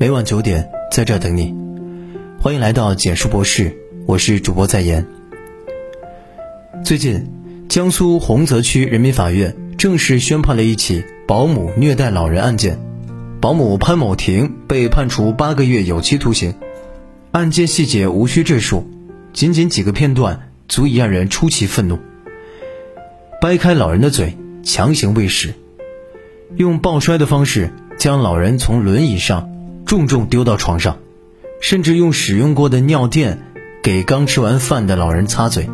每晚九点在这等你。欢迎来到简述博士，我是主播在言。最近，江苏洪泽区人民法院正式宣判了一起保姆虐待老人案件，保姆潘某婷被判处八个月有期徒刑。案件细节无需赘述，仅仅几个片段足以让人出奇愤怒。掰开老人的嘴，强行喂食，用抱摔的方式将老人从轮椅上重重丢到床上，甚至用使用过的尿垫给刚吃完饭的老人擦嘴。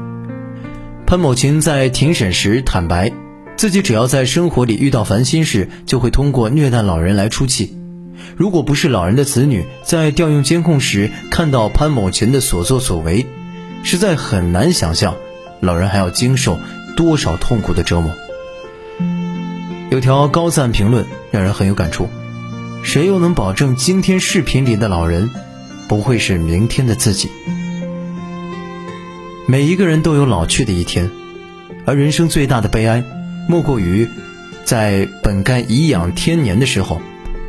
潘某琴在庭审时坦白，自己只要在生活里遇到烦心事，就会通过虐待老人来出气。如果不是老人的子女在调用监控时看到潘某琴的所作所为，实在很难想象老人还要经受。多少痛苦的折磨！有条高赞评论让人很有感触：谁又能保证今天视频里的老人不会是明天的自己？每一个人都有老去的一天，而人生最大的悲哀，莫过于在本该颐养天年的时候，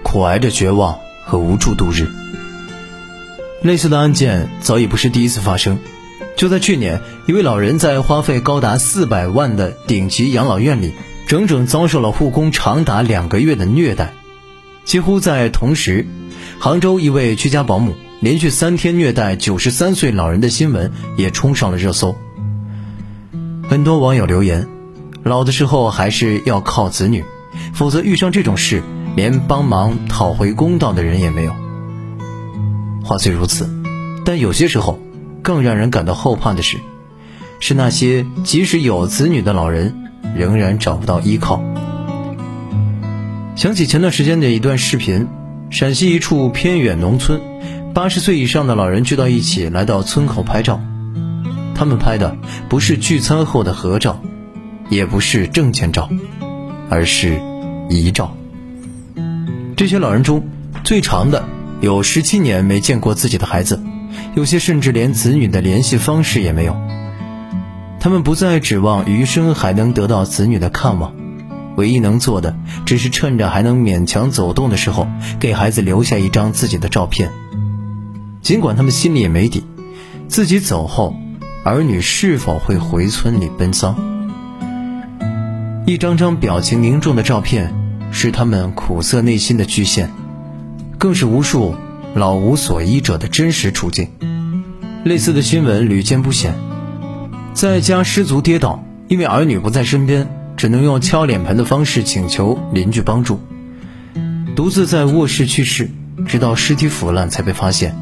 苦挨着绝望和无助度日。类似的案件早已不是第一次发生。就在去年，一位老人在花费高达四百万的顶级养老院里，整整遭受了护工长达两个月的虐待。几乎在同时，杭州一位居家保姆连续三天虐待九十三岁老人的新闻也冲上了热搜。很多网友留言：“老的时候还是要靠子女，否则遇上这种事，连帮忙讨回公道的人也没有。”话虽如此，但有些时候。更让人感到后怕的是，是那些即使有子女的老人，仍然找不到依靠。想起前段时间的一段视频，陕西一处偏远农村，八十岁以上的老人聚到一起，来到村口拍照。他们拍的不是聚餐后的合照，也不是证件照，而是遗照。这些老人中，最长的有十七年没见过自己的孩子。有些甚至连子女的联系方式也没有。他们不再指望余生还能得到子女的看望，唯一能做的只是趁着还能勉强走动的时候，给孩子留下一张自己的照片。尽管他们心里也没底，自己走后，儿女是否会回村里奔丧？一张张表情凝重的照片，是他们苦涩内心的巨献，更是无数。老无所依者的真实处境，类似的新闻屡见不鲜。在家失足跌倒，因为儿女不在身边，只能用敲脸盆的方式请求邻居帮助。独自在卧室去世，直到尸体腐烂才被发现，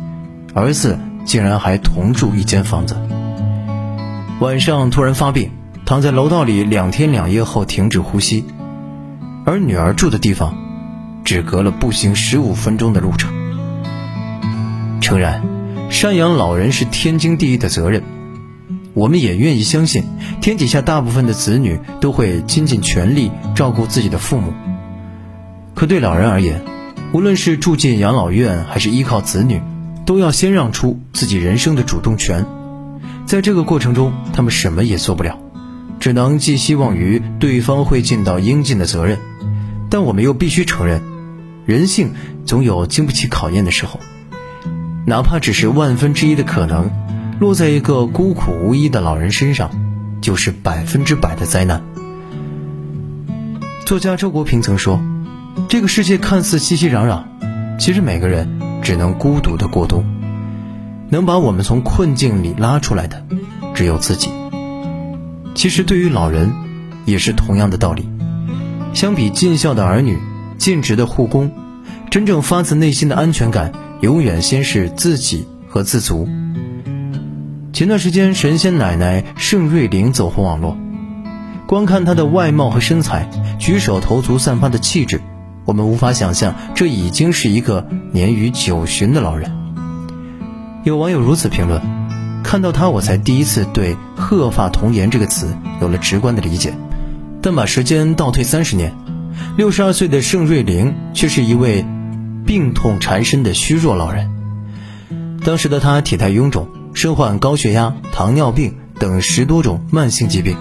儿子竟然还同住一间房子。晚上突然发病，躺在楼道里两天两夜后停止呼吸，而女儿住的地方，只隔了步行十五分钟的路程。诚然，赡养老人是天经地义的责任，我们也愿意相信，天底下大部分的子女都会倾尽全力照顾自己的父母。可对老人而言，无论是住进养老院还是依靠子女，都要先让出自己人生的主动权。在这个过程中，他们什么也做不了，只能寄希望于对方会尽到应尽的责任。但我们又必须承认，人性总有经不起考验的时候。哪怕只是万分之一的可能，落在一个孤苦无依的老人身上，就是百分之百的灾难。作家周国平曾说：“这个世界看似熙熙攘攘，其实每个人只能孤独的过冬。能把我们从困境里拉出来的，只有自己。”其实对于老人，也是同样的道理。相比尽孝的儿女、尽职的护工，真正发自内心的安全感。永远先是自己和自足。前段时间，神仙奶奶盛瑞玲走红网络，光看她的外貌和身材，举手投足散发的气质，我们无法想象这已经是一个年逾九旬的老人。有网友如此评论：看到她，我才第一次对“鹤发童颜”这个词有了直观的理解。但把时间倒退三十年，六十二岁的盛瑞玲却是一位。病痛缠身的虚弱老人，当时的她体态臃肿，身患高血压、糖尿病等十多种慢性疾病，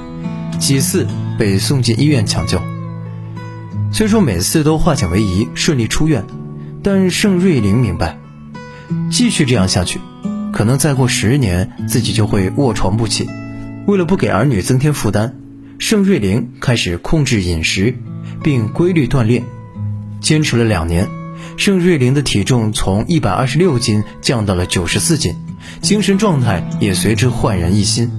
几次被送进医院抢救。虽说每次都化险为夷，顺利出院，但盛瑞玲明白，继续这样下去，可能再过十年自己就会卧床不起。为了不给儿女增添负担，盛瑞玲开始控制饮食，并规律锻炼。坚持了两年，盛瑞玲的体重从一百二十六斤降到了九十四斤，精神状态也随之焕然一新。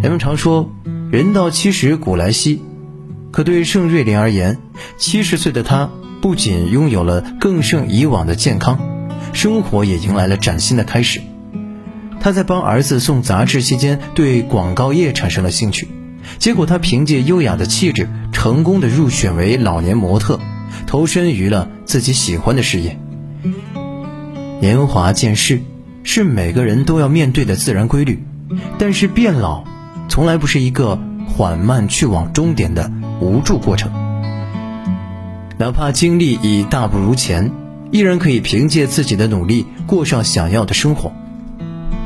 人们常说“人到七十古来稀”，可对盛瑞玲而言，七十岁的她不仅拥有了更胜以往的健康，生活也迎来了崭新的开始。她在帮儿子送杂志期间，对广告业产生了兴趣。结果，她凭借优雅的气质，成功的入选为老年模特，投身于了自己喜欢的事业。年华渐逝，是每个人都要面对的自然规律。但是变老，从来不是一个缓慢去往终点的无助过程。哪怕精力已大不如前，依然可以凭借自己的努力过上想要的生活。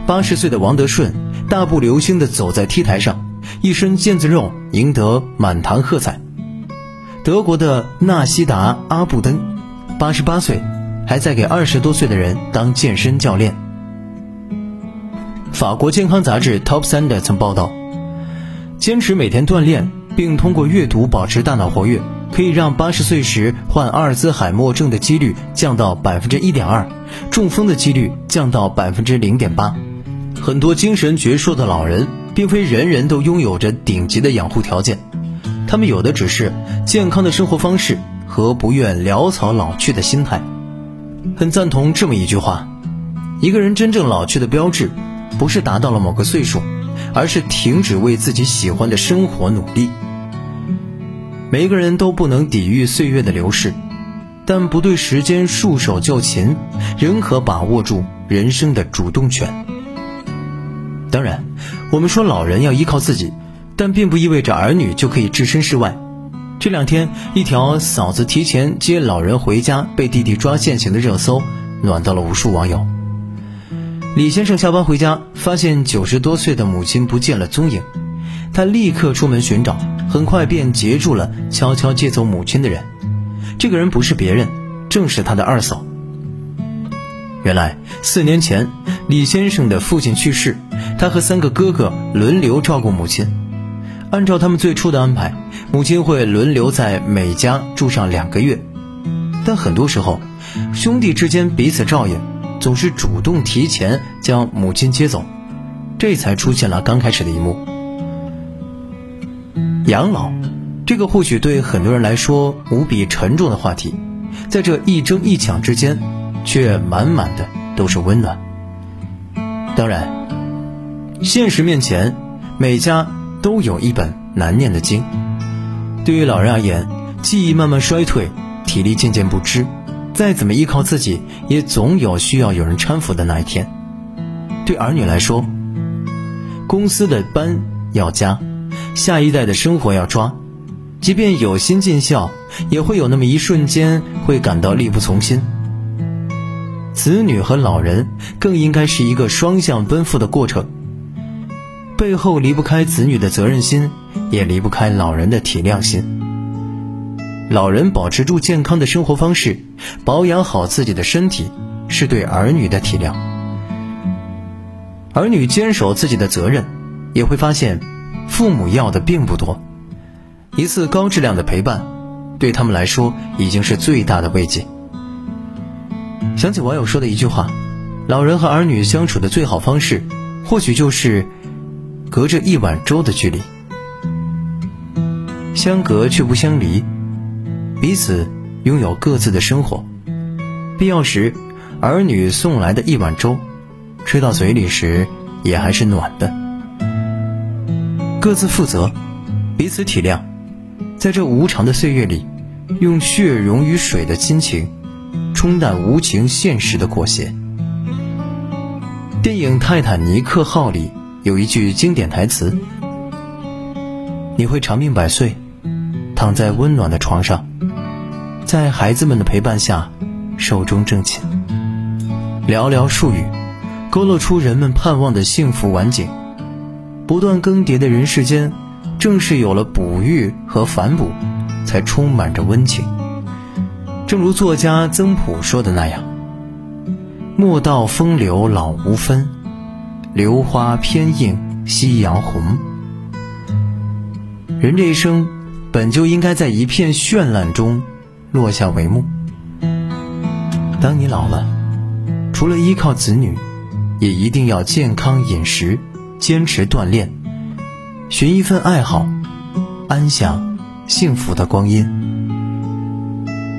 八十岁的王德顺，大步流星地走在 T 台上。一身腱子肉，赢得满堂喝彩。德国的纳西达·阿布登，八十八岁，还在给二十多岁的人当健身教练。法国健康杂志 Top Standard 曾报道，坚持每天锻炼，并通过阅读保持大脑活跃，可以让八十岁时患阿尔兹海默症的几率降到百分之一点二，中风的几率降到百分之零点八。很多精神矍铄的老人。并非人人都拥有着顶级的养护条件，他们有的只是健康的生活方式和不愿潦草老去的心态。很赞同这么一句话：一个人真正老去的标志，不是达到了某个岁数，而是停止为自己喜欢的生活努力。每一个人都不能抵御岁月的流逝，但不对时间束手就擒，仍可把握住人生的主动权。当然，我们说老人要依靠自己，但并不意味着儿女就可以置身事外。这两天，一条嫂子提前接老人回家被弟弟抓现行的热搜，暖到了无数网友。李先生下班回家，发现九十多岁的母亲不见了踪影，他立刻出门寻找，很快便截住了悄悄接走母亲的人。这个人不是别人，正是他的二嫂。原来四年前，李先生的父亲去世。他和三个哥哥轮流照顾母亲，按照他们最初的安排，母亲会轮流在每家住上两个月。但很多时候，兄弟之间彼此照应，总是主动提前将母亲接走，这才出现了刚开始的一幕。养老，这个或许对很多人来说无比沉重的话题，在这一争一抢之间，却满满的都是温暖。当然。现实面前，每家都有一本难念的经。对于老人而言，记忆慢慢衰退，体力渐渐不支，再怎么依靠自己，也总有需要有人搀扶的那一天。对儿女来说，公司的班要加，下一代的生活要抓，即便有心尽孝，也会有那么一瞬间会感到力不从心。子女和老人更应该是一个双向奔赴的过程。背后离不开子女的责任心，也离不开老人的体谅心。老人保持住健康的生活方式，保养好自己的身体，是对儿女的体谅。儿女坚守自己的责任，也会发现，父母要的并不多。一次高质量的陪伴，对他们来说已经是最大的慰藉。想起网友说的一句话：老人和儿女相处的最好方式，或许就是。隔着一碗粥的距离，相隔却不相离，彼此拥有各自的生活。必要时，儿女送来的一碗粥，吃到嘴里时也还是暖的。各自负责，彼此体谅，在这无常的岁月里，用血溶于水的亲情，冲淡无情现实的裹挟。电影《泰坦尼克号》里。有一句经典台词：“你会长命百岁，躺在温暖的床上，在孩子们的陪伴下，寿终正寝。”寥寥数语，勾勒出人们盼望的幸福晚景。不断更迭的人世间，正是有了哺育和反哺，才充满着温情。正如作家曾朴说的那样：“莫道风流老无分，榴花偏映夕阳红。”人这一生，本就应该在一片绚烂中落下帷幕。当你老了，除了依靠子女，也一定要健康饮食，坚持锻炼，寻一份爱好，安享幸福的光阴。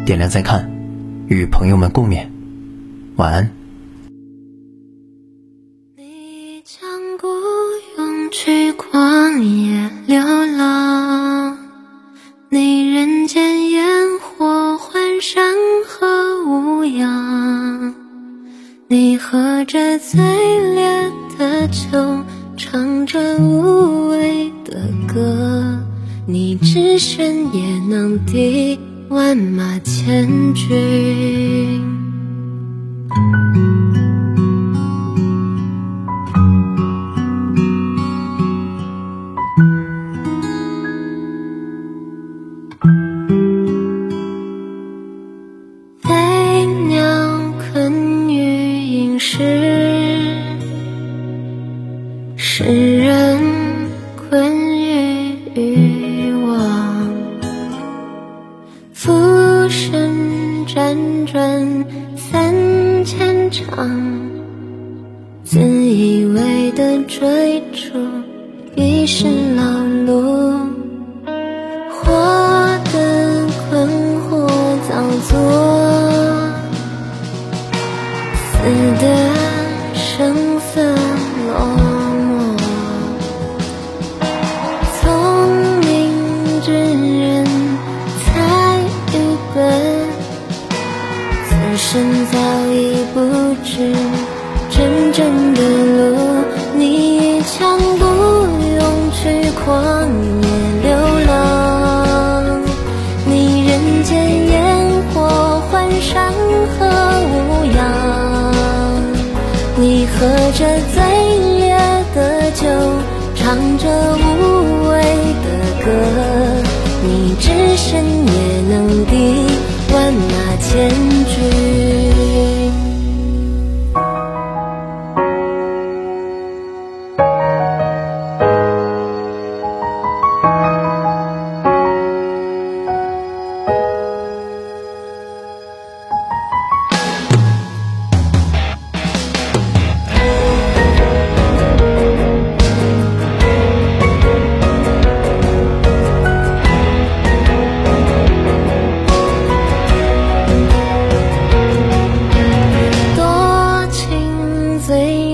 点亮再看，与朋友们共勉。晚安。你将孤勇去旷野最烈的酒，唱着无味的歌，你只身也能抵。万马千军，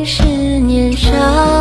是年少